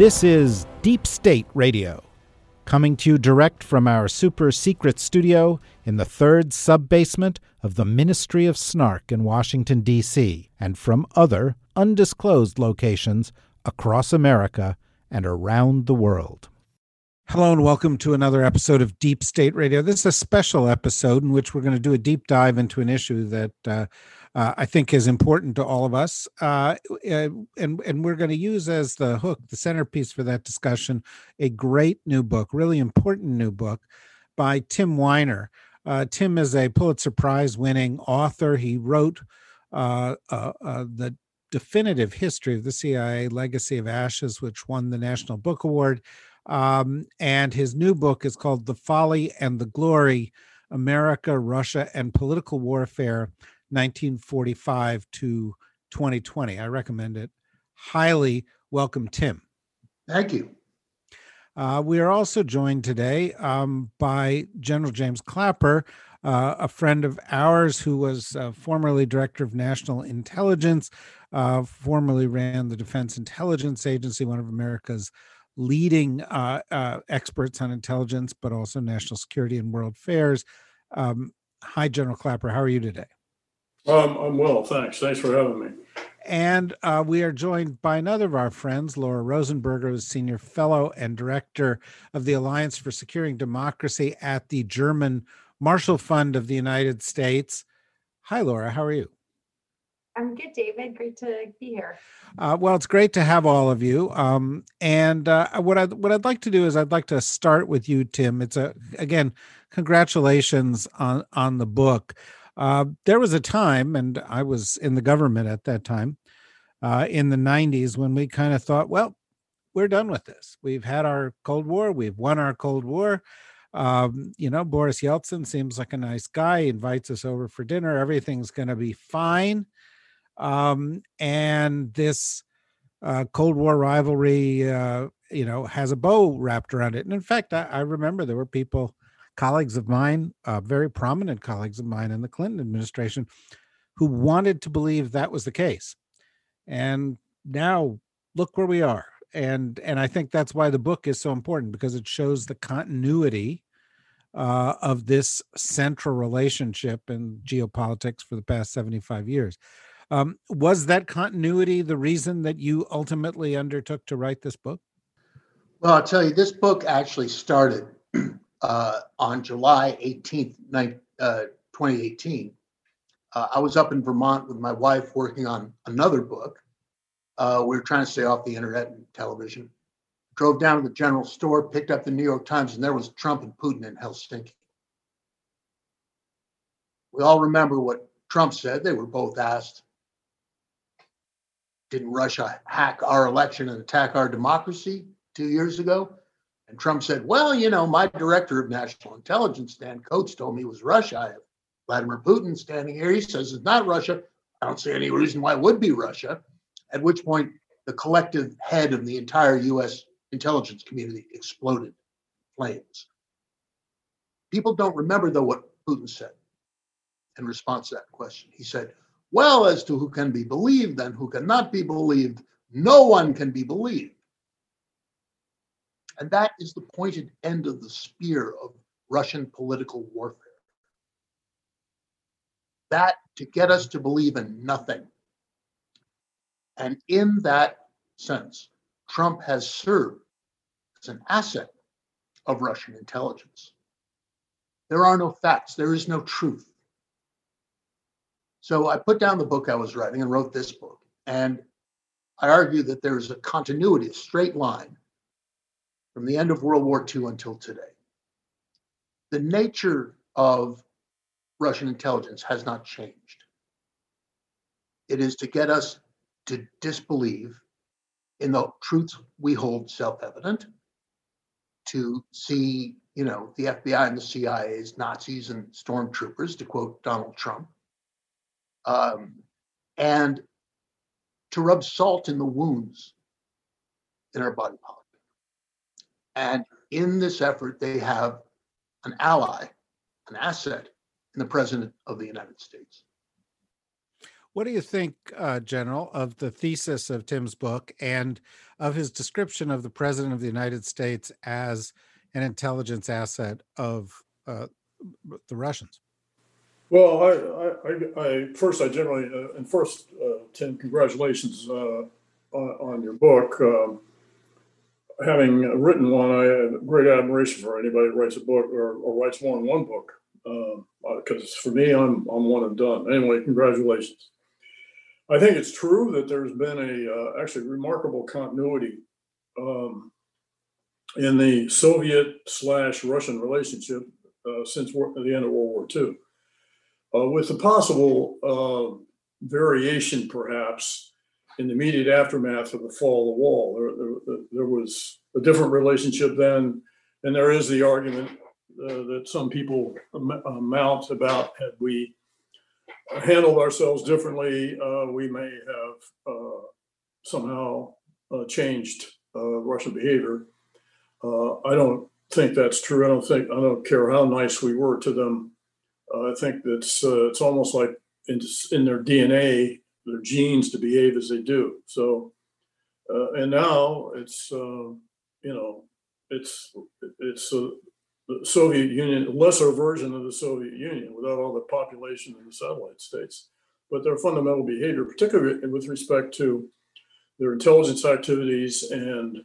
This is Deep State Radio, coming to you direct from our super secret studio in the third sub basement of the Ministry of Snark in Washington, D.C., and from other undisclosed locations across America and around the world. Hello, and welcome to another episode of Deep State Radio. This is a special episode in which we're going to do a deep dive into an issue that uh, uh, I think is important to all of us. Uh, and, and we're going to use as the hook, the centerpiece for that discussion, a great new book, really important new book by Tim Weiner. Uh, Tim is a Pulitzer Prize winning author. He wrote uh, uh, uh, the definitive history of the CIA Legacy of Ashes, which won the National Book Award. Um, and his new book is called The Folly and the Glory America, Russia, and Political Warfare 1945 to 2020. I recommend it highly. Welcome, Tim. Thank you. Uh, we are also joined today um, by General James Clapper, uh, a friend of ours who was uh, formerly director of national intelligence, uh, formerly ran the Defense Intelligence Agency, one of America's leading uh, uh, experts on intelligence, but also national security and world affairs. Um, hi, General Clapper. How are you today? Um, I'm well, thanks. Thanks for having me. And uh, we are joined by another of our friends, Laura Rosenberger, who's Senior Fellow and Director of the Alliance for Securing Democracy at the German Marshall Fund of the United States. Hi, Laura. How are you? I'm good, David. Great to be here. Uh, well, it's great to have all of you. Um, and uh, what I what I'd like to do is I'd like to start with you, Tim. It's a again, congratulations on on the book. Uh, there was a time, and I was in the government at that time, uh, in the 90s, when we kind of thought, well, we're done with this. We've had our Cold War, we've won our Cold War. Um, you know, Boris Yeltsin seems like a nice guy, invites us over for dinner, everything's going to be fine. Um, and this uh, Cold War rivalry, uh, you know, has a bow wrapped around it. And in fact, I, I remember there were people colleagues of mine, uh, very prominent colleagues of mine in the Clinton administration, who wanted to believe that was the case. And now look where we are. And and I think that's why the book is so important because it shows the continuity uh, of this central relationship in geopolitics for the past 75 years. Um, was that continuity the reason that you ultimately undertook to write this book? Well, I'll tell you, this book actually started uh, on July 18th, uh, 2018. Uh, I was up in Vermont with my wife working on another book. Uh, we were trying to stay off the internet and television. Drove down to the general store, picked up the New York Times, and there was Trump and Putin in Helsinki. We all remember what Trump said. They were both asked Didn't Russia hack our election and attack our democracy two years ago? And Trump said, Well, you know, my director of national intelligence, Dan Coats, told me it was Russia. I have Vladimir Putin standing here. He says it's not Russia. I don't see any reason why it would be Russia. At which point, the collective head of the entire US intelligence community exploded flames. People don't remember, though, what Putin said in response to that question. He said, Well, as to who can be believed and who cannot be believed, no one can be believed. And that is the pointed end of the spear of Russian political warfare. That to get us to believe in nothing. And in that sense, Trump has served as an asset of Russian intelligence. There are no facts, there is no truth. So I put down the book I was writing and wrote this book. And I argue that there is a continuity, a straight line from the end of World War II until today. The nature of Russian intelligence has not changed. It is to get us to disbelieve in the truths we hold self-evident, to see, you know, the FBI and the CIA as Nazis and stormtroopers, to quote Donald Trump, um, and to rub salt in the wounds in our body politic. And in this effort, they have an ally, an asset in the President of the United States. What do you think, uh, General, of the thesis of Tim's book and of his description of the President of the United States as an intelligence asset of uh, the Russians? Well, I, I, I, I first, I generally, uh, and first, uh, Tim, congratulations uh, on, on your book. Um, having written one, I have great admiration for anybody who writes a book or, or writes more than one book. Because uh, for me, I'm I'm one and done. Anyway, congratulations. I think it's true that there's been a uh, actually remarkable continuity um, in the Soviet slash Russian relationship uh, since war- the end of World War II, uh, with the possible uh, variation perhaps in the immediate aftermath of the fall of the wall. There, there, there was a different relationship then, and there is the argument uh, that some people uh, mount about had we handled ourselves differently, uh, we may have uh, somehow uh, changed uh, Russian behavior. Uh, I don't think that's true. I don't think I don't care how nice we were to them. I think that's it's almost like in, in their DNA, their genes to behave as they do. So, and now it's uh, you know it's it's the Soviet Union, a lesser version of the Soviet Union without all the population in the satellite states. But their fundamental behavior, particularly with respect to their intelligence activities and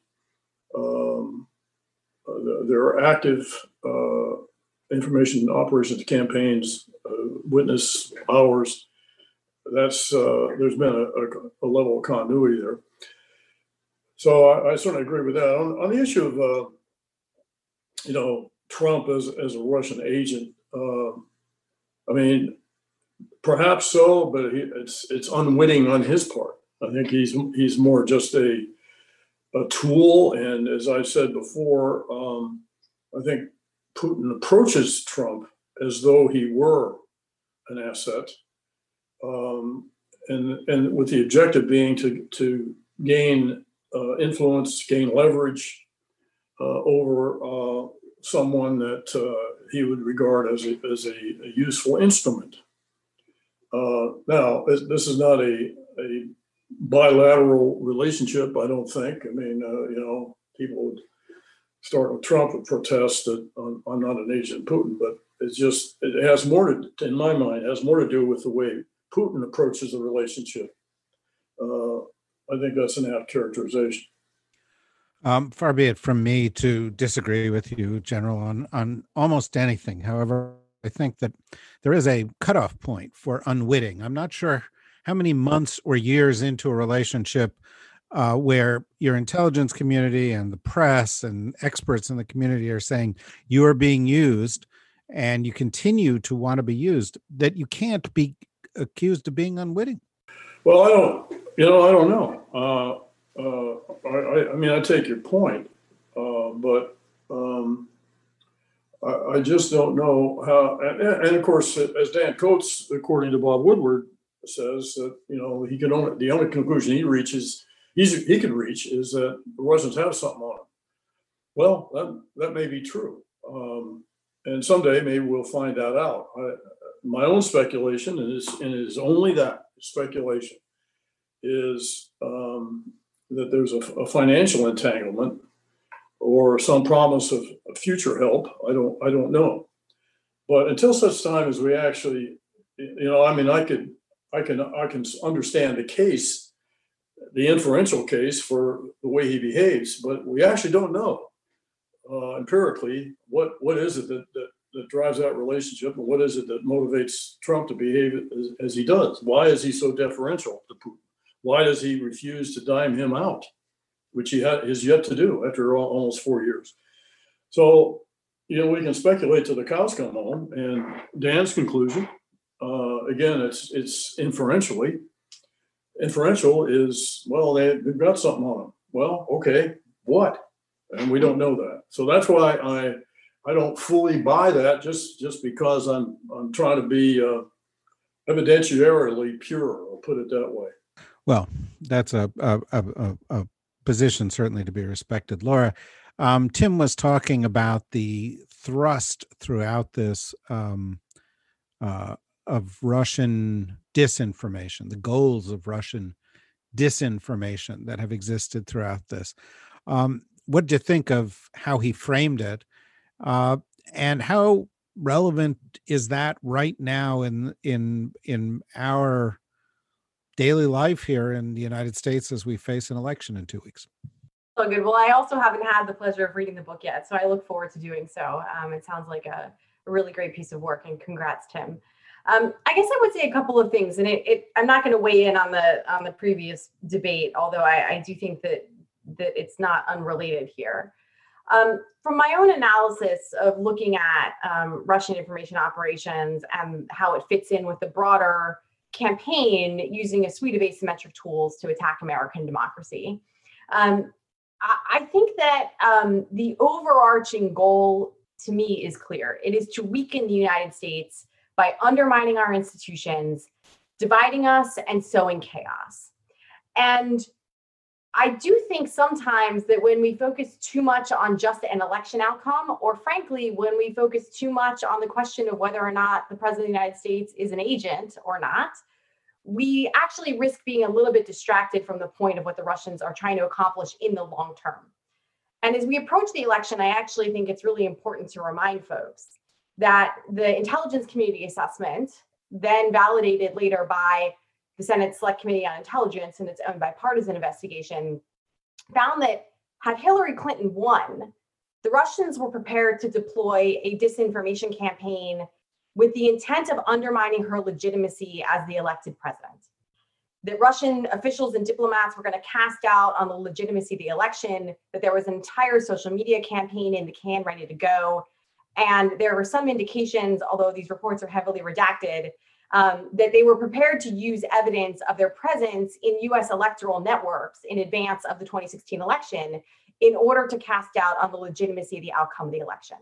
um, uh, their active uh, information operations campaigns, uh, witness ours, that's uh, there's been a, a, level of continuity there. So I, I, certainly agree with that. On, on the issue of, uh, you know, Trump as as a Russian agent. Um, I mean, perhaps so, but he, it's it's unwitting on his part. I think he's he's more just a a tool, and as I said before, um, I think Putin approaches Trump as though he were an asset, um, and and with the objective being to to gain uh, influence, gain leverage uh, over uh, someone that uh, he would regard as a, as a, a useful instrument. Uh, now, this is not a, a bilateral relationship, I don't think. I mean, uh, you know, people would start with Trump would protest that I'm, I'm not an agent Putin, but it's just, it has more to, in my mind, has more to do with the way Putin approaches the relationship. Uh, I think that's an apt characterization. Um, far be it from me to disagree with you, General, on on almost anything. However, I think that there is a cutoff point for unwitting. I'm not sure how many months or years into a relationship uh, where your intelligence community and the press and experts in the community are saying you are being used and you continue to want to be used, that you can't be accused of being unwitting. Well, I don't, you know, I don't know. Uh, uh, I, I mean, I take your point, uh, but um, I, I just don't know how. And, and of course, as Dan Coats, according to Bob Woodward, says that you know he can only the only conclusion he reaches he's, he can reach is that the Russians have something on them. Well, that that may be true, um, and someday maybe we'll find that out. I, my own speculation and is only that speculation is um, that there's a, a financial entanglement or some promise of, future help. I don't I don't know. But until such time as we actually, you know, I mean, I could I can I can understand the case, the inferential case for the way he behaves, but we actually don't know uh, empirically what what is it that, that that drives that relationship and what is it that motivates Trump to behave as, as he does? Why is he so deferential to Putin? Why does he refuse to dime him out, which he ha- has yet to do after almost four years? So, you know, we can speculate till the cows come home. And Dan's conclusion, uh, again, it's it's inferentially. Inferential is well, they, they've got something on them. well, okay, what? And we don't know that. So that's why I I don't fully buy that just just because I'm I'm trying to be uh, evidentiarily pure. I'll put it that way. Well, that's a a, a, a position certainly to be respected, Laura. Um, Tim was talking about the thrust throughout this um, uh, of Russian disinformation, the goals of Russian disinformation that have existed throughout this. Um, what do you think of how he framed it, uh, and how relevant is that right now in in in our daily life here in the United States as we face an election in two weeks? So good. Well, I also haven't had the pleasure of reading the book yet, so I look forward to doing so. Um, it sounds like a, a, really great piece of work, and congrats, Tim. Um, I guess I would say a couple of things, and it, it, I'm not going to weigh in on the on the previous debate, although I, I do think that that it's not unrelated here. Um, from my own analysis of looking at um, Russian information operations and how it fits in with the broader campaign using a suite of asymmetric tools to attack American democracy. Um, I, I, think that um, the overarching goal to me is clear. It is to weaken the United States by undermining our institutions, dividing us, and sowing chaos. And I do think sometimes that when we focus too much on just an election outcome, or frankly, when we focus too much on the question of whether or not the president of the United States is an agent or not, we actually risk being a little bit distracted from the point of what the Russians are trying to accomplish in the long term. And as we approach the election, I actually think it's really important to remind folks that the intelligence community assessment, then validated later by the Senate Select Committee on Intelligence and its own bipartisan investigation found that had Hillary Clinton won, the Russians were prepared to deploy a disinformation campaign with the intent of undermining her legitimacy as the elected president. That Russian officials and diplomats were going to cast doubt on the legitimacy of the election, that there was an entire social media campaign in the can ready to go. And there were some indications, although these reports are heavily redacted, um, that they were prepared to use evidence of their presence in US electoral networks in advance of the 2016 election in order to cast doubt on the legitimacy of the outcome of the election.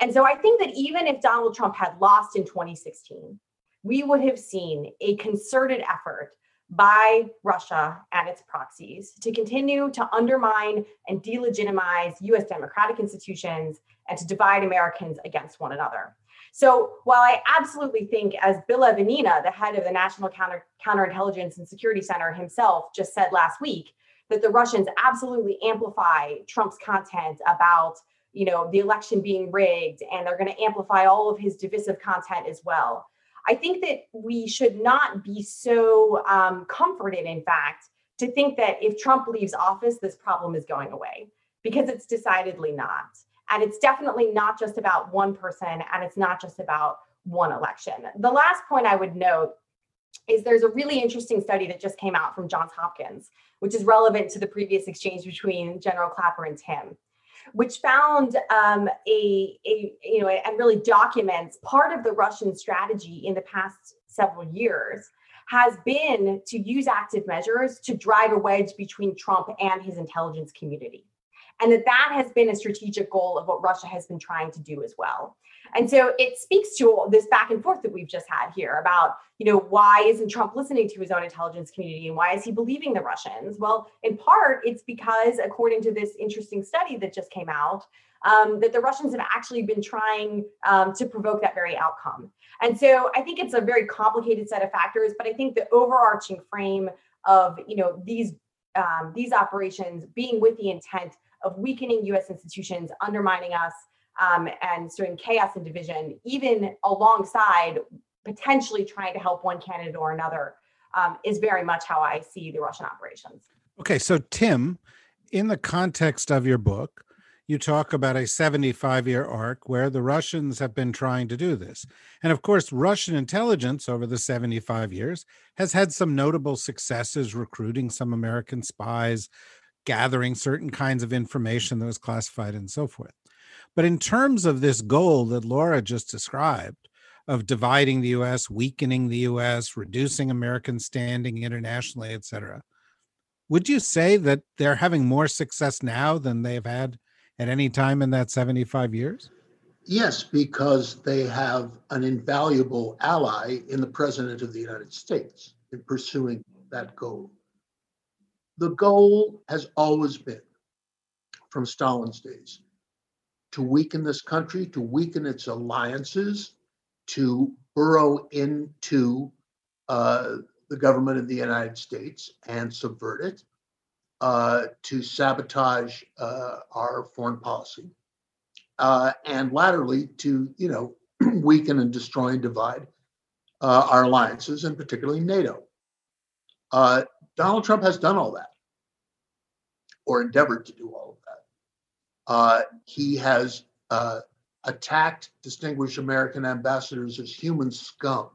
And so I think that even if Donald Trump had lost in 2016, we would have seen a concerted effort by Russia and its proxies to continue to undermine and delegitimize US democratic institutions and to divide Americans against one another. So while I absolutely think, as Bill Evanina, the head of the National Counter, Counterintelligence and Security Center himself just said last week, that the Russians absolutely amplify Trump's content about you know the election being rigged and they're going to amplify all of his divisive content as well. I think that we should not be so um, comforted in fact to think that if trump leaves office this problem is going away because it's decidedly not and it's definitely not just about one person and it's not just about one election. The last point I would note is there's a really interesting study that just came out from Johns Hopkins, which is relevant to the previous exchange between General Clapper and Tim, which found um, a, a, you know, and really documents part of the Russian strategy in the past several years has been to use active measures to drive a wedge between Trump and his intelligence community and that that has been a strategic goal of what Russia has been trying to do as well. And so it speaks to this back and forth that we've just had here about, you know, why isn't Trump listening to his own intelligence community and why is he believing the Russians? Well, in part, it's because, according to this interesting study that just came out, um, that the Russians have actually been trying um, to provoke that very outcome. And so I think it's a very complicated set of factors, but I think the overarching frame of, you know, these um, these operations being with the intent of weakening US institutions, undermining us, um, and sowing chaos and division, even alongside potentially trying to help one candidate or another, um, is very much how I see the Russian operations. Okay, so Tim, in the context of your book, you talk about a 75 year arc where the Russians have been trying to do this. And of course, Russian intelligence over the 75 years has had some notable successes recruiting some American spies, gathering certain kinds of information that was classified and so forth. But in terms of this goal that Laura just described of dividing the US, weakening the US, reducing American standing internationally, et cetera, would you say that they're having more success now than they've had at any time in that 75 years? Yes, because they have an invaluable ally in the President of the United States in pursuing that goal. The goal has always been, from Stalin's days, to weaken this country, to weaken its alliances, to burrow into uh, the government of the United States and subvert it, uh, to sabotage uh, our foreign policy, uh, and latterly to you know weaken and destroy and divide uh, our alliances, and particularly NATO. Uh, Donald Trump has done all that, or endeavored to do all of that. he has attacked distinguished American ambassadors as human scum.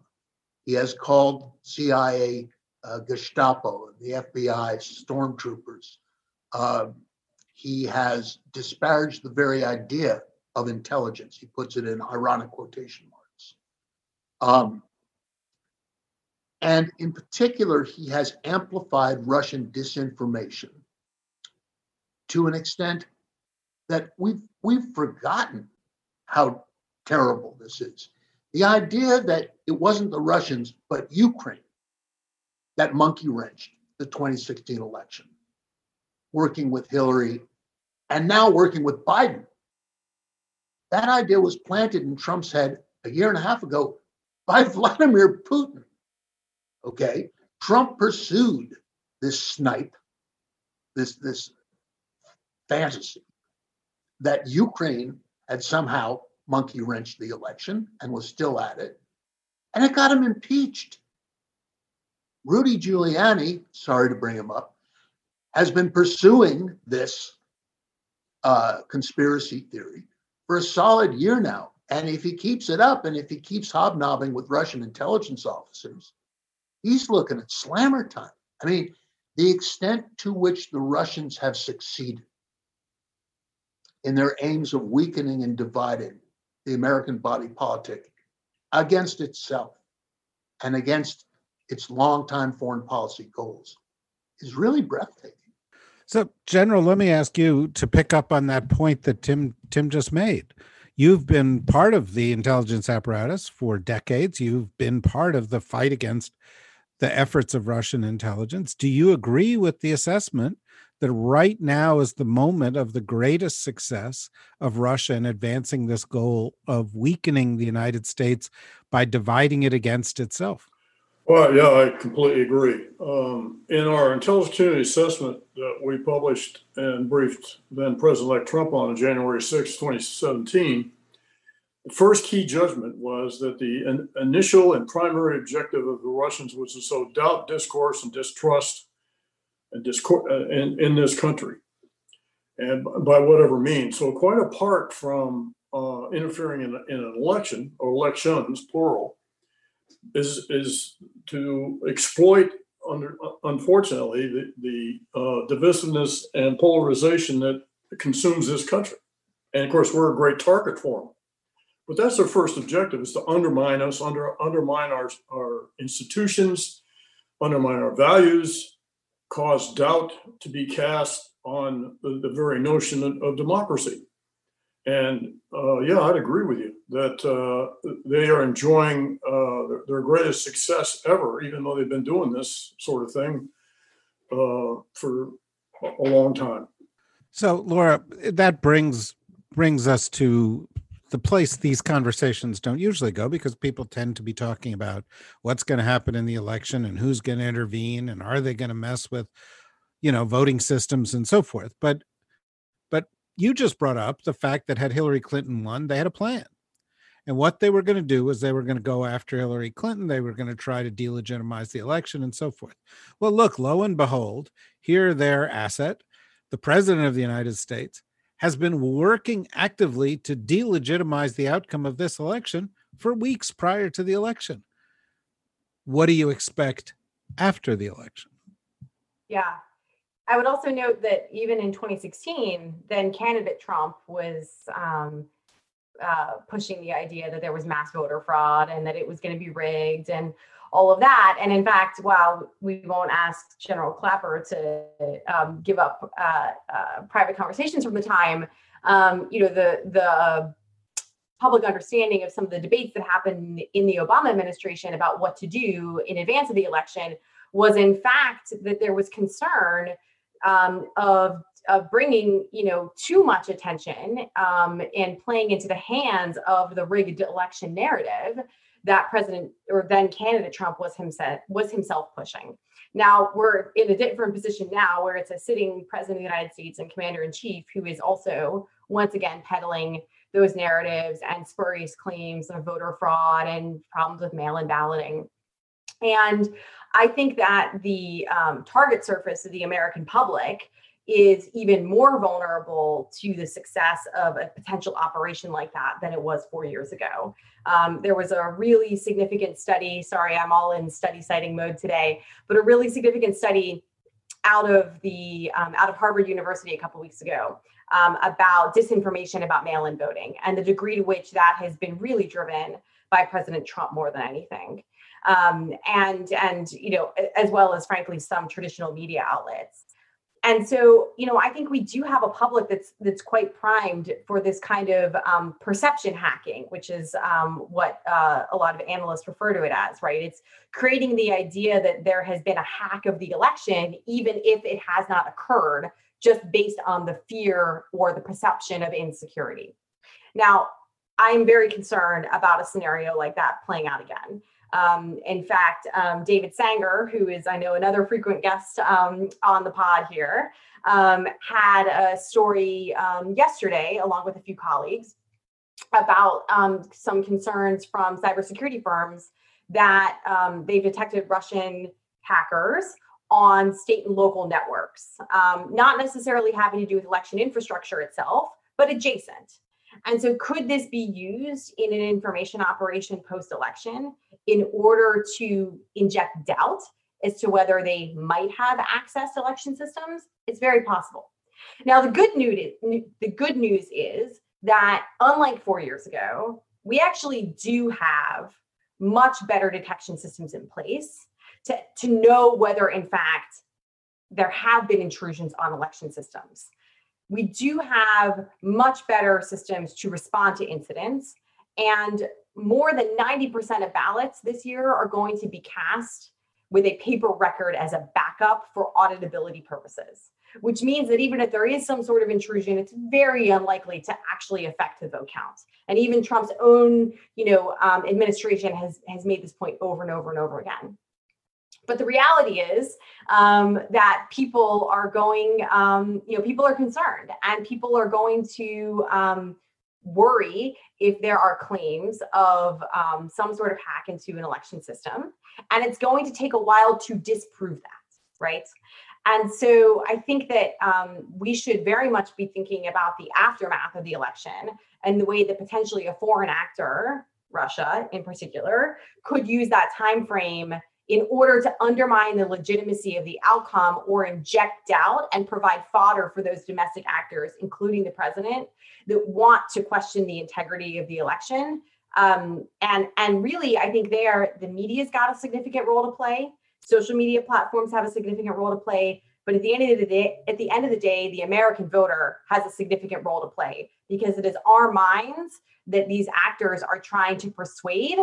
He has called CIA uh, Gestapo, the FBI stormtroopers. Uh, he has disparaged the very idea of intelligence. He puts it in ironic quotation marks. Um, and in particular, he has amplified Russian disinformation to an extent that we've we've forgotten how terrible this is. The idea that it wasn't the Russians, but Ukraine that monkey wrenched the 2016 election, working with Hillary and now working with Biden. That idea was planted in Trump's head a year and a half ago by Vladimir Putin. Okay. Trump pursued this snipe, this, this fantasy that Ukraine had somehow monkey wrenched the election and was still at it. And it got him impeached. Rudy Giuliani, sorry to bring him up, has been pursuing this uh, conspiracy theory for a solid year now. And if he keeps it up and if he keeps hobnobbing with Russian intelligence officers, he's looking at slammer time. I mean, the extent to which the Russians have succeeded in their aims of weakening and dividing the American body politic against itself and against its longtime foreign policy goals is really breathtaking. So, General, let me ask you to pick up on that point that Tim Tim just made. You've been part of the intelligence apparatus for decades. You've been part of the fight against the efforts of Russian intelligence. Do you agree with the assessment that right now is the moment of the greatest success of Russia in advancing this goal of weakening the United States by dividing it against itself? Well, yeah, I completely agree. Um, in our intelligence community assessment that we published and briefed then President elect Trump on January 6, 2017, the first key judgment was that the in- initial and primary objective of the Russians was to sow doubt, discourse, and distrust discord uh, in, in this country, and by whatever means. So, quite apart from uh, interfering in, in, an election or elections, plural, is is to exploit, under, unfortunately, the, the uh, divisiveness and polarization that consumes this country. And of course, we're a great target for them. But that's their first objective: is to undermine us, under undermine our our institutions, undermine our values, cause doubt to be cast on the, the very notion of, of democracy. And uh, yeah, I'd agree with you that uh, they are enjoying uh, their, their, greatest success ever, even though they've been doing this sort of thing uh, for a long time. So, Laura, that brings brings us to the place these conversations don't usually go because people tend to be talking about what's going to happen in the election and who's going to intervene and are they going to mess with you know voting systems and so forth. But but you just brought up the fact that had Hillary Clinton won they had a plan. And what they were going to do was they were going to go after Hillary Clinton they were going to try to delegitimize the election and so forth. Well look lo and behold here their asset the president of the United States has been working actively to delegitimize the outcome of this election for weeks prior to the election. What do you expect after the election? Yeah. I would also note that even in 2016, then candidate Trump was um, uh, pushing the idea that there was mass voter fraud and that it was going to be rigged. And all of that. And in fact, while we won't ask General Clapper to um, give up uh, uh, private conversations from the time, um, you know, the the public understanding of some of the debates that happened in the Obama administration about what to do in advance of the election was, in fact, that there was concern um, of of bringing you know too much attention um, and playing into the hands of the rigged election narrative that President or then candidate Trump was himself was himself pushing. Now we're in a different position now where it's a sitting president of the United States and commander in chief who is also once again peddling those narratives and spurious claims of voter fraud and problems with mail-in balloting. And I think that the um, target surface of the American public is even more vulnerable to the success of a potential operation like that than it was four years ago. Um, there was a really significant study. Sorry, I'm all in study citing mode today, but a really significant study out of the um, out of Harvard University a couple weeks ago um, about disinformation about mail-in voting and the degree to which that has been really driven by President Trump more than anything, um, and and you know as well as frankly some traditional media outlets and so you know i think we do have a public that's that's quite primed for this kind of um, perception hacking which is um, what uh, a lot of analysts refer to it as right? It's creating the idea that there has been a hack of the election even if it has not occurred just based on the fear or the perception of insecurity. Now i'm very concerned about a scenario like that playing out again um, in fact, um, David Sanger, who is, I know, another frequent guest um, on the pod here, um, had a story um, yesterday, along with a few colleagues, about um, some concerns from cybersecurity firms that they've detected Russian hackers on state and local networks, not necessarily having to do with election infrastructure itself, but adjacent. And so, could this be used in an information operation post election in order to inject doubt as to whether they might have access to election systems? It's very possible. Now, the good news is, the good news is that unlike four years ago, we actually do have much better detection systems in place to, to know whether, in fact, there have been intrusions on election systems we do have much better systems to respond to incidents. And more than 90% of ballots this year are going to be cast with a paper record as a backup for auditability purposes, which means that even if there is some sort of intrusion, it's very unlikely to actually affect the vote count. And even Trump's own, you know, um, administration has has made this point over and over and over again. But the reality is um, that people are going, um, you know, people are concerned and people are going to um, worry if there are claims of um, some sort of hack into an election system. And it's going to take a while to disprove that, right? And so I think that um, we should very much be thinking about the aftermath of the election and the way that potentially a foreign actor, Russia in particular, could use that time frame in order to undermine the legitimacy of the outcome or inject doubt and provide fodder for those domestic actors, including the president, that want to question the integrity of the election. Um, and and really, I think they are the media's got a significant role to play. Social media platforms have a significant role to play. But at the end of the day, at the end of the day, the American voter has a significant role to play because it is our minds that these actors are trying to persuade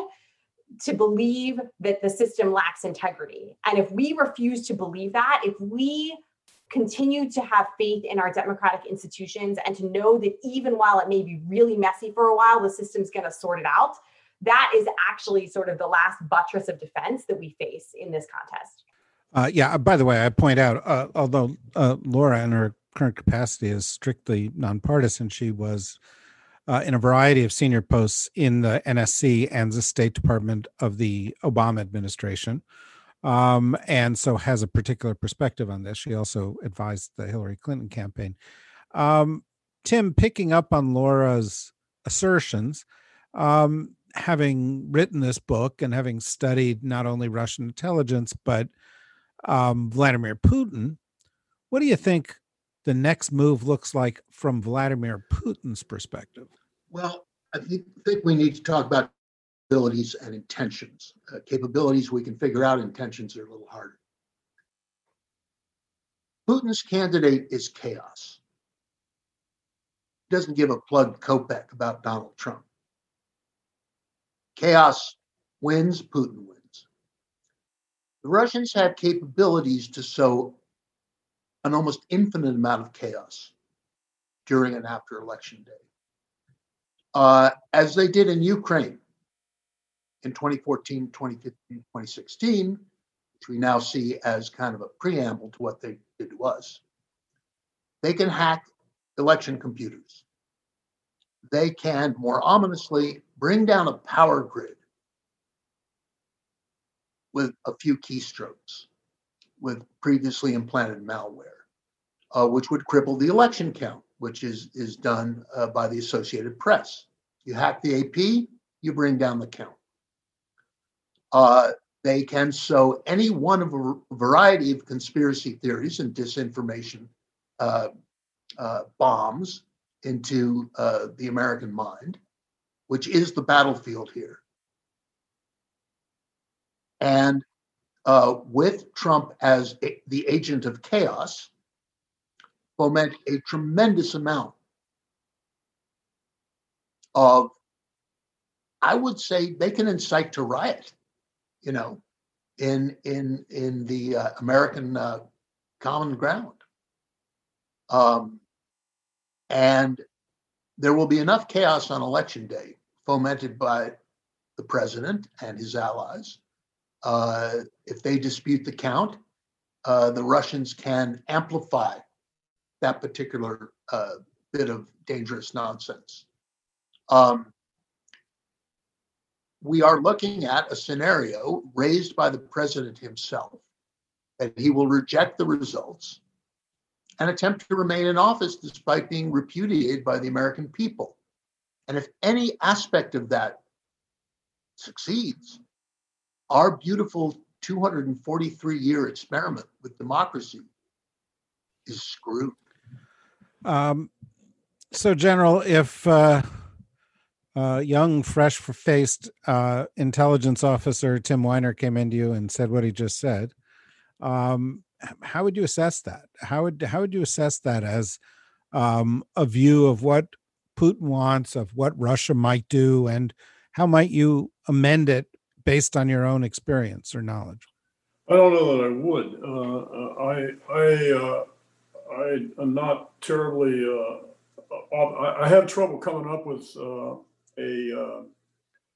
to believe that the system lacks integrity. And if we refuse to believe that, if we continue to have faith in our democratic institutions and to know that even while it may be really messy for a while, the system's going to sort it out, that is actually sort of the last buttress of defense that we face in this contest. Uh, yeah, by the way, I point out, uh, although uh, Laura in her current capacity is strictly nonpartisan, she was uh, in a variety of senior posts in the NSC and the State Department of the Obama administration. Um, and so has a particular perspective on this. She also advised the Hillary Clinton campaign. Um, Tim, picking up on Laura's assertions, um, having written this book and having studied not only Russian intelligence, but um, Vladimir Putin, what do you think the next move looks like from Vladimir Putin's perspective? Well, I think, think we need to talk about capabilities and intentions. Uh, capabilities we can figure out, intentions are a little harder. Putin's candidate is chaos. Doesn't give a plug kopeck about Donald Trump. Chaos wins, Putin wins. The Russians have capabilities to sow an almost infinite amount of chaos during and after election day. Uh, as they did in Ukraine in 2014, 2015, 2016, which we now see as kind of a preamble to what they did to us. They can hack election computers. They can, more ominously, bring down a power grid with a few keystrokes, with previously implanted malware, uh, which would cripple the election count, which is, is done uh, by the Associated Press. You hack the AP, you bring down the count. Uh, they can sow any one of a variety of conspiracy theories and disinformation uh, uh, bombs into uh, the American mind, which is the battlefield here. And uh, with Trump as a, the agent of chaos, foment a tremendous amount of, I would say, they can incite to riot you know, in in in the uh, American uh, common ground. Um, and there will be enough chaos on election day, fomented by the president and his allies. Uh, if they dispute the count, uh, the Russians can amplify that particular uh, bit of dangerous nonsense. Um, we are looking at a scenario raised by the president himself that he will reject the results and attempt to remain in office despite being repudiated by the American people. And if any aspect of that succeeds, our beautiful 243 year experiment with democracy is screwed. Um, so, General, if uh, uh, young, fresh faced uh, intelligence officer Tim Weiner came into you and said what he just said, um, how would you assess that? How would how would you assess that as um, a view of what Putin wants, of what Russia might do, and how might you amend it based on your own experience or knowledge? I don't know that I would. Uh, I I uh, I am not terribly. Uh, I, I have trouble coming up with uh, a uh,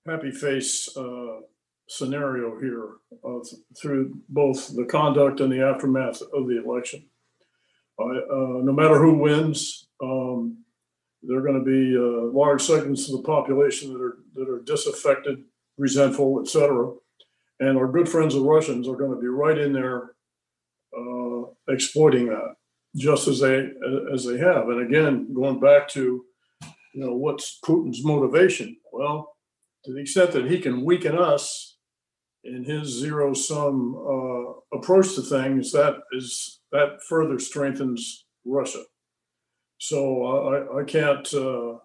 happy face uh, scenario here th- through both the conduct and the aftermath of the election. Uh, no matter who wins, um, there are going to be large segments of the population that are that are disaffected, resentful, etc. And our good friends the Russians are going to be right in there uh, exploiting that, just as they as they have. And again, going back to you know, what's Putin's motivation? Well, to the extent that he can weaken us in his zero sum uh, approach to things, that is that further strengthens Russia. So uh, I, I can't uh,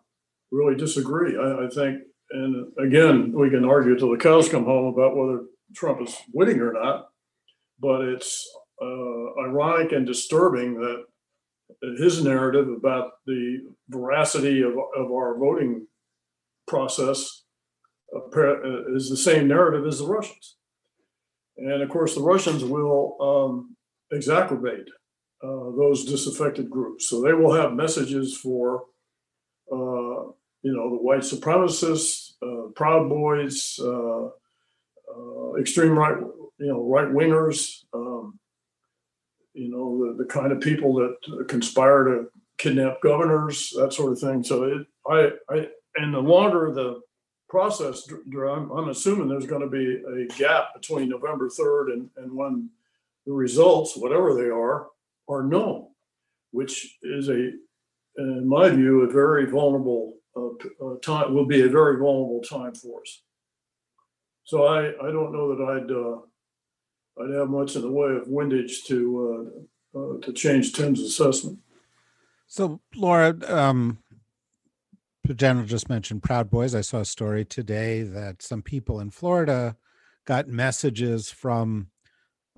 really disagree. I, I, think, and again, we can argue till the cows come home about whether Trump is winning or not, but it's uh, ironic and disturbing that his narrative about the veracity of, of our voting process uh, is the same narrative as the Russians. And of course, the Russians will um, exacerbate uh, those disaffected groups. So they will have messages for, uh, you know, the white supremacists, uh, Proud Boys, uh, uh, extreme right, you know, right wingers, um, you know, the, the kind of people that conspire to kidnap governors, that sort of thing. So it, I, I, and the longer the process, I'm, I'm assuming there's going to be a gap between November 3rd and, and when the results, whatever they are, are known, which is a, in my view, a very vulnerable uh, time, will be a very vulnerable time for us. So I, I don't know that I'd, uh, I'd have much in the way of windage to uh, uh, to change Tim's assessment. So, Laura, um, General just mentioned Proud Boys. I saw a story today that some people in Florida got messages from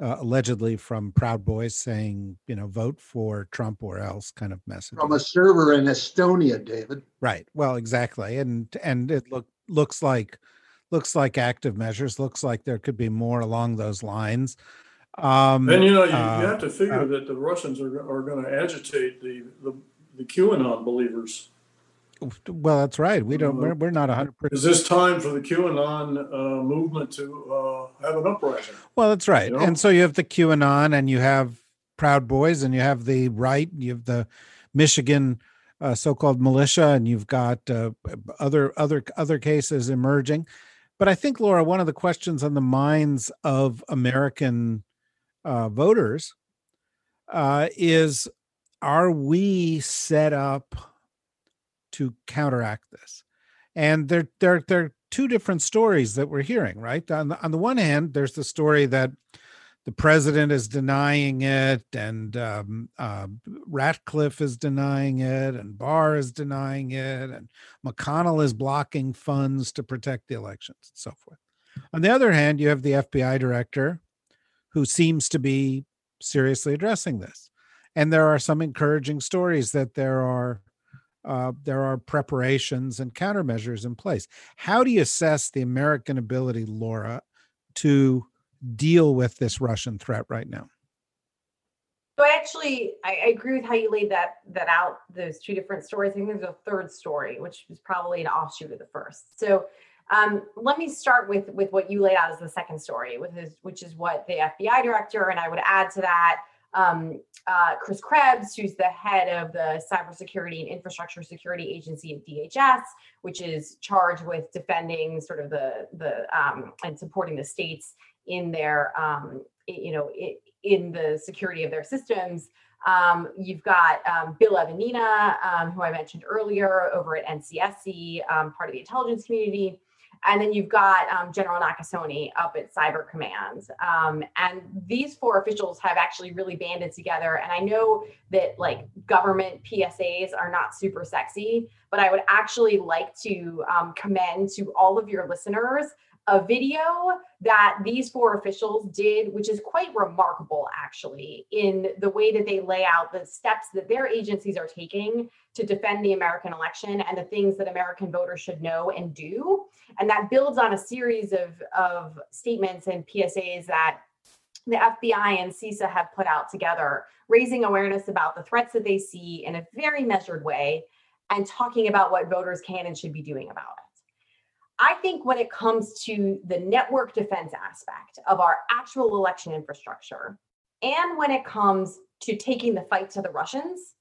uh, allegedly from Proud Boys saying, you know, vote for Trump or else kind of message. From a server in Estonia, David. Right. Well, exactly. And and it look looks like looks like active measures. Looks like there could be more along those lines. Um, and you know, you, uh, you have to figure uh, that the Russians are are going to agitate the, the the QAnon believers. Well, that's right. We don't. We're, we're not hundred percent. Is this time for the QAnon uh, movement to uh, have an uprising? Well, that's right. You know? And so you have the QAnon, and you have Proud Boys, and you have the right. You have the Michigan uh, so-called militia, and you've got uh, other other other cases emerging. But I think, Laura, one of the questions on the minds of American uh, voters uh, is: Are we set up? To counteract this. And there, there, there are two different stories that we're hearing, right? On the, on the one hand, there's the story that the president is denying it, and um, uh, Ratcliffe is denying it, and Barr is denying it, and McConnell is blocking funds to protect the elections, and so forth. On the other hand, you have the FBI director who seems to be seriously addressing this. And there are some encouraging stories that there are uh, there are preparations and countermeasures in place. How do you assess the American ability, Laura, to deal with this Russian threat right now? So I actually I, I, agree with how you laid that that out. Those two different stories. I think there's a third story, which is probably an offshoot of the first. So um, let me start with with what you laid out as the second story, which is which is what the FBI director and I would add to that um, uh, Chris Krebs, who's the head of the Cybersecurity and Infrastructure Security Agency at DHS, which is charged with defending sort of the the um, and supporting the states in their um, you know in the security of their systems. Um, you've got um, Bill Evanina, um, who I mentioned earlier, over at NCSC, um, part of the intelligence community. And then you've got um, General Nakasone up at Cyber Command. Um, and these four officials have actually really banded together. And I know that like government PSAs are not super sexy, but I would actually like to um, commend to all of your listeners a video that these four officials did, which is quite remarkable, actually, in the way that they lay out the steps that their agencies are taking to defend the American election and the things that American voters should know and do. And that builds on a series of, of statements and PSAs that the FBI and CISA have put out together, raising awareness about the threats that they see in a very measured way and talking about what voters can and should be doing about it. I think when it comes to the network defense aspect of our actual election infrastructure, and when it comes to taking the fight to the Russians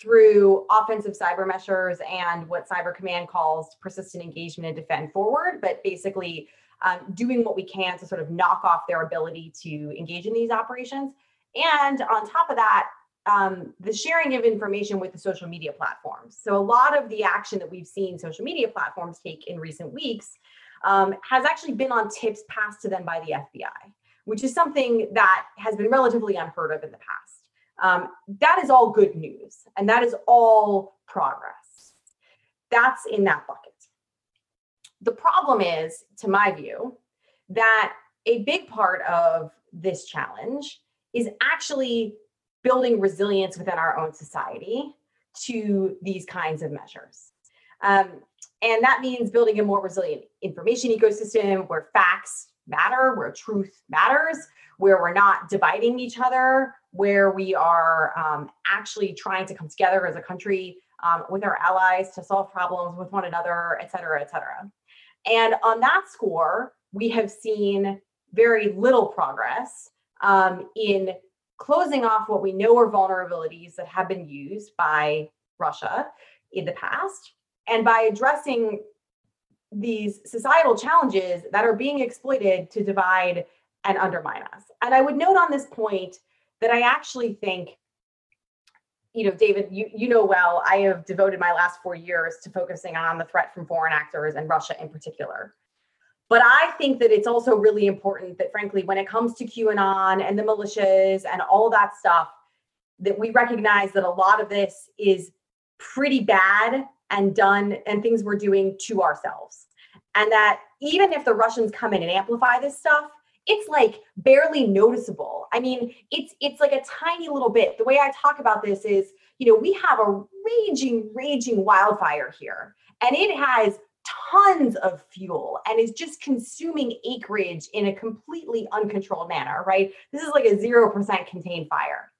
through offensive cyber measures and what Cyber Command calls persistent engagement and defend forward, but basically um, doing what we can to sort of knock off their ability to engage in these operations. And on top of that, um, the sharing of information with the social media platforms. So, a lot of the action that we've seen social media platforms take in recent weeks um, has actually been on tips passed to them by the FBI, which is something that has been relatively unheard of in the past. Um, that is all good news, and that is all progress. That's in that bucket. The problem is, to my view, that a big part of this challenge is actually building resilience within our own society to these kinds of measures. Um, and that means building a more resilient information ecosystem where facts matter, where truth matters, where we're not dividing each other, where we are um, actually trying to come together as a country um, with our allies to solve problems with one another, et cetera, et cetera. And on that score, we have seen very little progress um, in closing off what we know are vulnerabilities that have been used by Russia in the past, and by addressing these societal challenges that are being exploited to divide and undermine us. And I would note on this point that I actually think, you know, David, you, you know well, I have devoted my last four years to focusing on the threat from foreign actors and Russia in particular. But I think that it's also really important that, frankly, when it comes to QAnon and the militias and all that stuff, that we recognize that a lot of this is pretty bad and done and things we're doing to ourselves. And that even if the Russians come in and amplify this stuff, it's like barely noticeable. I mean, it's it's like a tiny little bit. The way I talk about this is, you know, we have a raging raging wildfire here and it has tons of fuel and is just consuming acreage in a completely uncontrolled manner, right? This is like a 0% contained fire.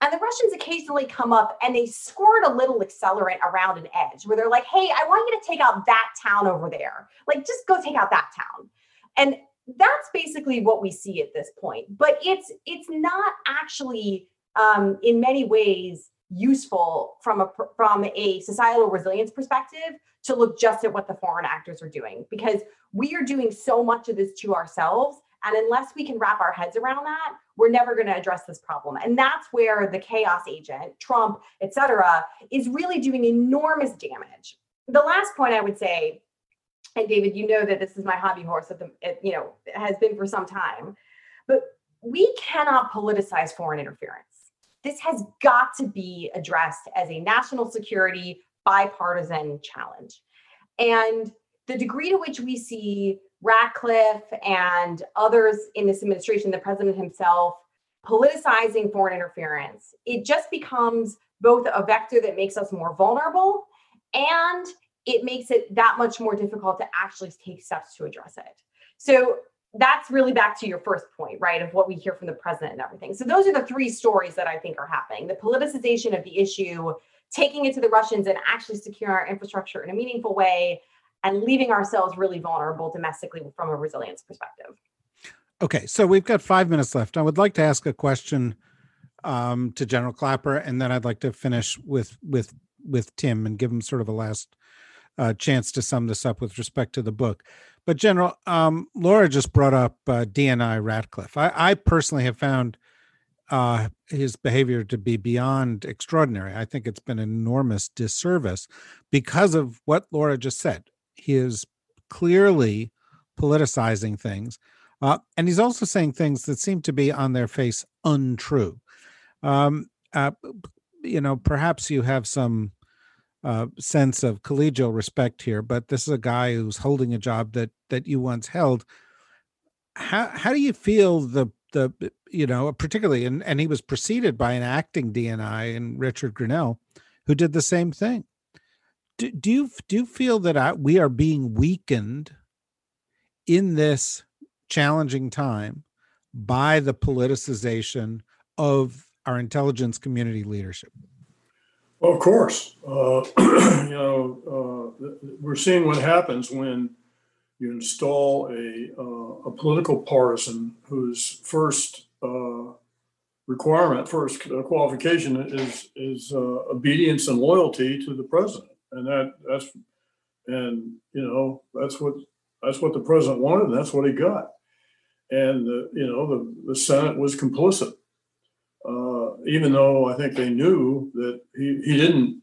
And the Russians occasionally come up and they squirt a little accelerant around an edge where they're like, hey, I want you to take out that town over there. Like, just go take out that town. And that's basically what we see at this point. But it's it's not actually um, in many ways useful from a from a societal resilience perspective to look just at what the foreign actors are doing because we are doing so much of this to ourselves and unless we can wrap our heads around that we're never going to address this problem. And that's where the chaos agent trump et cetera is really doing enormous damage. The last point i would say and david you know that this is my hobby horse at the it, you know has been for some time but we cannot politicize foreign interference this has got to be addressed as a national security bipartisan challenge. And the degree to which we see Ratcliffe and others in this administration, the president himself, politicizing foreign interference, it just becomes both a vector that makes us more vulnerable and it makes it that much more difficult to actually take steps to address it. So that's really back to your first point, right? Of what we hear from the president and everything. So those are the three stories that I think are happening. The politicization of the issue, taking it to the Russians and actually securing our infrastructure in a meaningful way, and leaving ourselves really vulnerable domestically from a resilience perspective. Okay, so we've got five minutes left. I would like to ask a question um, to General Clapper, and then I'd like to finish with with with Tim and give him sort of a last uh, chance to sum this up with respect to the book. But General, um, Laura just brought up uh, DNI Ratcliffe. I, I, personally have found uh, his behavior to be beyond extraordinary. I think it's been an enormous disservice because of what Laura just said. He is clearly politicizing things, uh, and he's also saying things that seem to be on their face untrue. Um, uh, you know, perhaps you have some uh, sense of collegial respect here, but this is a guy who's holding a job that that you once held. How how do you feel the the you know particularly and and he was preceded by an acting DNI and Richard Grenell, who did the same thing. Do, do you do you feel that I, we are being weakened in this challenging time by the politicization of our intelligence community leadership? Well, of course, uh, you know, uh, we're seeing what happens when you install a, uh, a political partisan whose first uh, requirement, first qualification is is uh, obedience and loyalty to the president, and that that's and you know that's what that's what the president wanted, and that's what he got, and you know the the Senate was complicit. uh, even though I think they knew that he, he didn't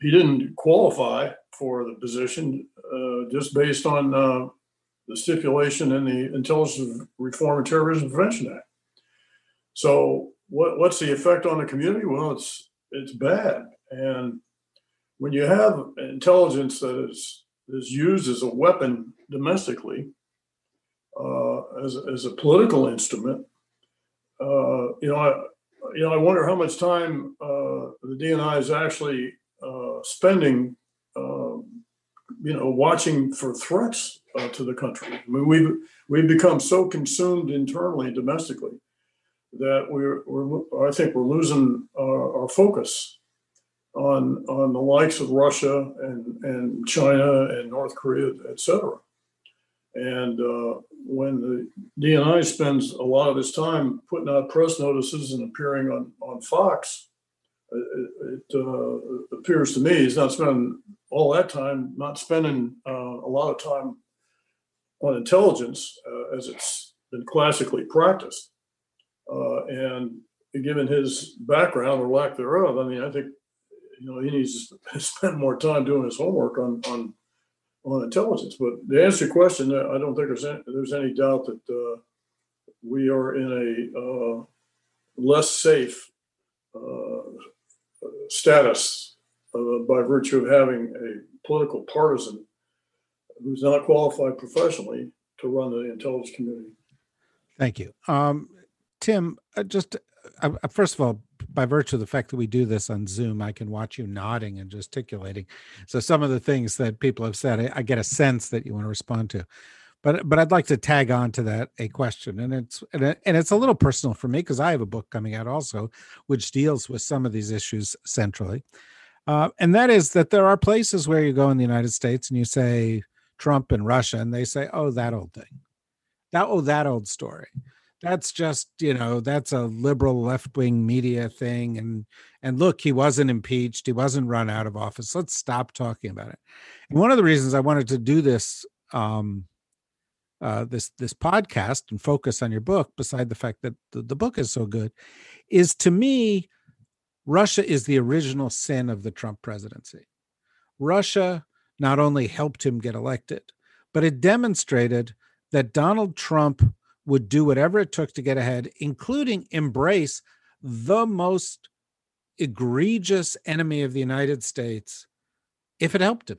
he didn't qualify for the position uh, just based on uh, the stipulation in the Intelligence Reform and Terrorism Prevention Act. So what, what's the effect on the community? Well, it's it's bad, and when you have intelligence that is is used as a weapon domestically, uh, as, as a political instrument, uh, you know, you know, I wonder how much time uh, the DNI is actually uh, spending, uh, you know, watching for threats uh, to the country. I mean, we've we've become so consumed internally, domestically, that we're, we're I think we're losing our, our focus on on the likes of Russia and and China and North Korea, et cetera. And uh, when the DNI spends a lot of his time putting out press notices and appearing on, on Fox, it, it uh, appears to me he's not spending all that time, not spending uh, a lot of time on intelligence uh, as it's been classically practiced. Uh, and given his background or lack thereof, I mean, I think you know he needs to spend more time doing his homework on on on intelligence. But to answer your question, I don't think there's any, there's any doubt that uh, we are in a uh, less safe uh, status uh, by virtue of having a political partisan who's not qualified professionally to run the intelligence community. Thank you. Um, Tim, uh, just uh, first of all, by virtue of the fact that we do this on Zoom, I can watch you nodding and gesticulating. So some of the things that people have said, I, I get a sense that you want to respond to. But but I'd like to tag on to that a question, and it's and, it, and it's a little personal for me because I have a book coming out also, which deals with some of these issues centrally, uh, and that is that there are places where you go in the United States and you say Trump and Russia, and they say, "Oh, that old thing, that oh that old story." That's just you know that's a liberal left-wing media thing and and look he wasn't impeached he wasn't run out of office let's stop talking about it. And one of the reasons i wanted to do this um uh, this this podcast and focus on your book beside the fact that the, the book is so good is to me russia is the original sin of the trump presidency. Russia not only helped him get elected but it demonstrated that donald trump would do whatever it took to get ahead, including embrace the most egregious enemy of the United States if it helped him.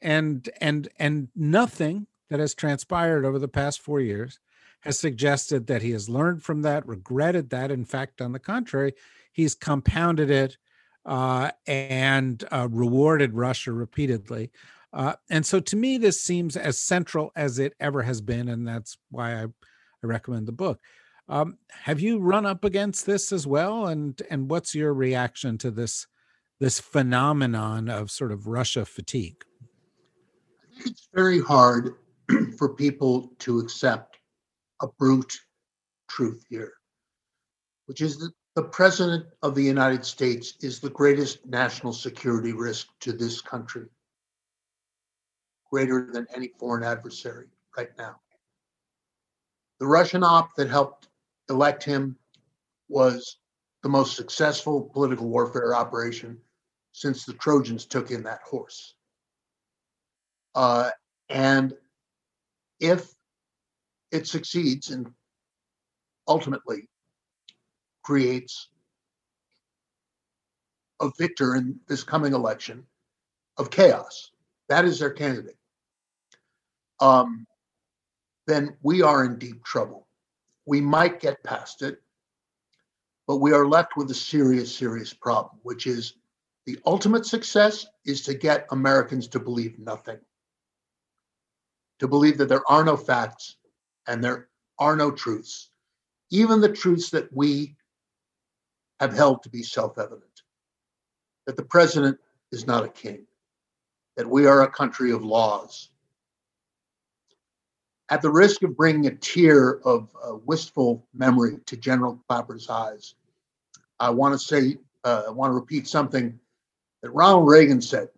And and and nothing that has transpired over the past 4 years has suggested that he has learned from that, regretted that. In fact, on the contrary, he's compounded it uh, and uh, rewarded Russia repeatedly. Uh, and so to me, this seems as central as it ever has been. And that's why I I recommend the book. Um, have you run up against this as well? And and what's your reaction to this this phenomenon of sort of Russia fatigue? I think it's very hard for people to accept a brute truth here, which is that the president of the United States is the greatest national security risk to this country, greater than any foreign adversary right now. The Russian op that helped elect him was the most successful political warfare operation since the Trojans took in that horse. Uh, and if it succeeds and ultimately creates a victor in this coming election of chaos, that is their candidate. Um, then we are in deep trouble. We might get past it, but we are left with a serious, serious problem, which is the ultimate success is to get Americans to believe nothing, to believe that there are no facts and there are no truths, even the truths that we have held to be self evident that the president is not a king, that we are a country of laws, at the risk of bringing a tear of uh, wistful memory to General Clapper's eyes, I want to say, uh, I want to repeat something that Ronald Reagan said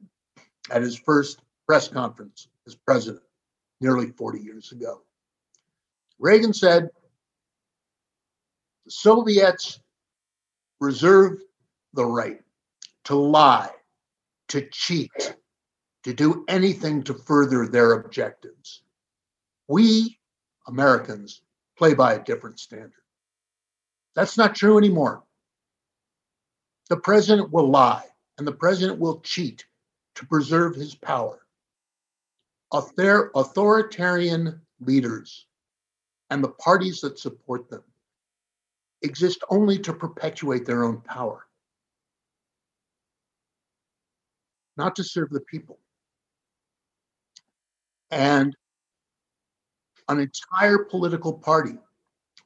at his first press conference as president nearly 40 years ago. Reagan said, the Soviets reserve the right to lie, to cheat, to do anything to further their objectives. We Americans play by a different standard. That's not true anymore. The president will lie and the president will cheat to preserve his power. Author- authoritarian leaders and the parties that support them exist only to perpetuate their own power, not to serve the people. And an entire political party,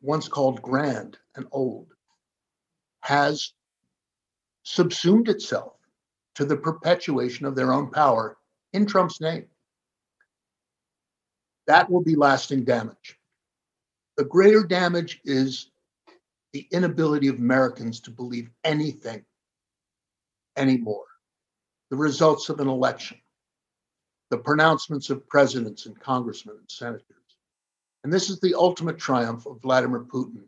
once called grand and old, has subsumed itself to the perpetuation of their own power in Trump's name. That will be lasting damage. The greater damage is the inability of Americans to believe anything anymore. The results of an election, the pronouncements of presidents and congressmen and senators, and this is the ultimate triumph of Vladimir Putin,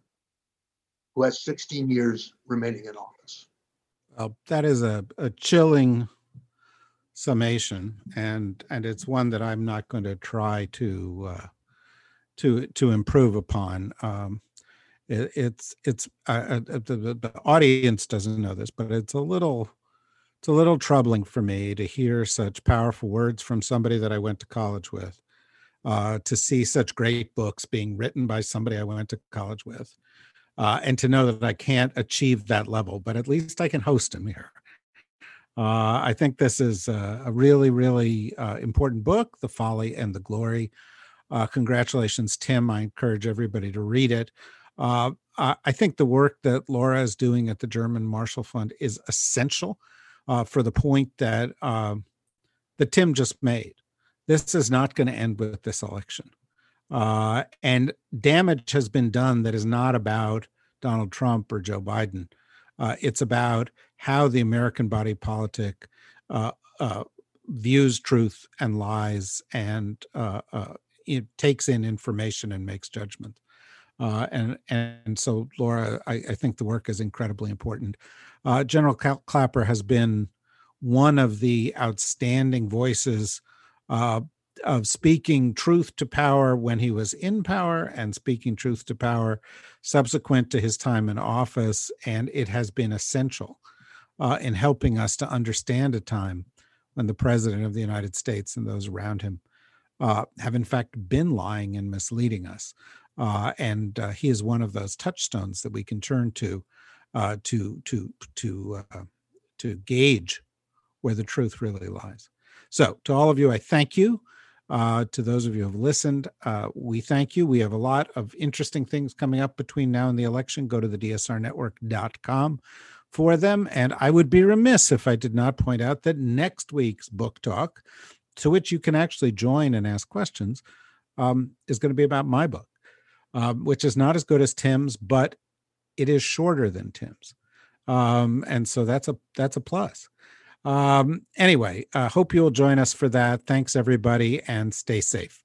who has 16 years remaining in office. Well, that is a, a chilling summation, and and it's one that I'm not going to try to uh, to to improve upon. Um, it, it's it's uh, uh the, the audience doesn't know this, but it's a little it's a little troubling for me to hear such powerful words from somebody that I went to college with, uh, to see such great books being written by somebody I went to college with, uh, and to know that I can't achieve that level, but at least I can host him here. Uh, I think this is a, a really, really uh, important book, The Folly and the Glory. Uh, congratulations, Tim. I encourage everybody to read it. Uh, I think the work that Laura is doing at the German Marshall Fund is essential uh, for the point that um, that Tim just made. This is not going to end with this election, uh, and damage has been done that is not about Donald Trump or Joe Biden. Uh, it's about how the American body politic uh, uh, views truth and lies and uh, it takes in information and makes judgment. Uh, and and so Laura, I, I, think the work is incredibly important. Uh, General Clapper has been one of the outstanding voices uh, of speaking truth to power when he was in power and speaking truth to power subsequent to his time in office, and it has been essential uh, in helping us to understand a time when the president of the United States and those around him uh, have in fact been lying and misleading us. Uh, and uh, he is one of those touchstones that we can turn to uh, to to to uh, to gauge where the truth really lies. So, to all of you, I thank you. Uh, to those of you who have listened, uh, we thank you. We have a lot of interesting things coming up between now and the election. Go to the dsrnetwork.com for them. And I would be remiss if I did not point out that next week's book talk, to which you can actually join and ask questions, um, is going to be about my book um, which is not as good as Tim's, but it is shorter than Tim's, um, and so that's a that's a plus. Um, anyway, I uh, hope you'll join us for that. Thanks everybody, and stay safe.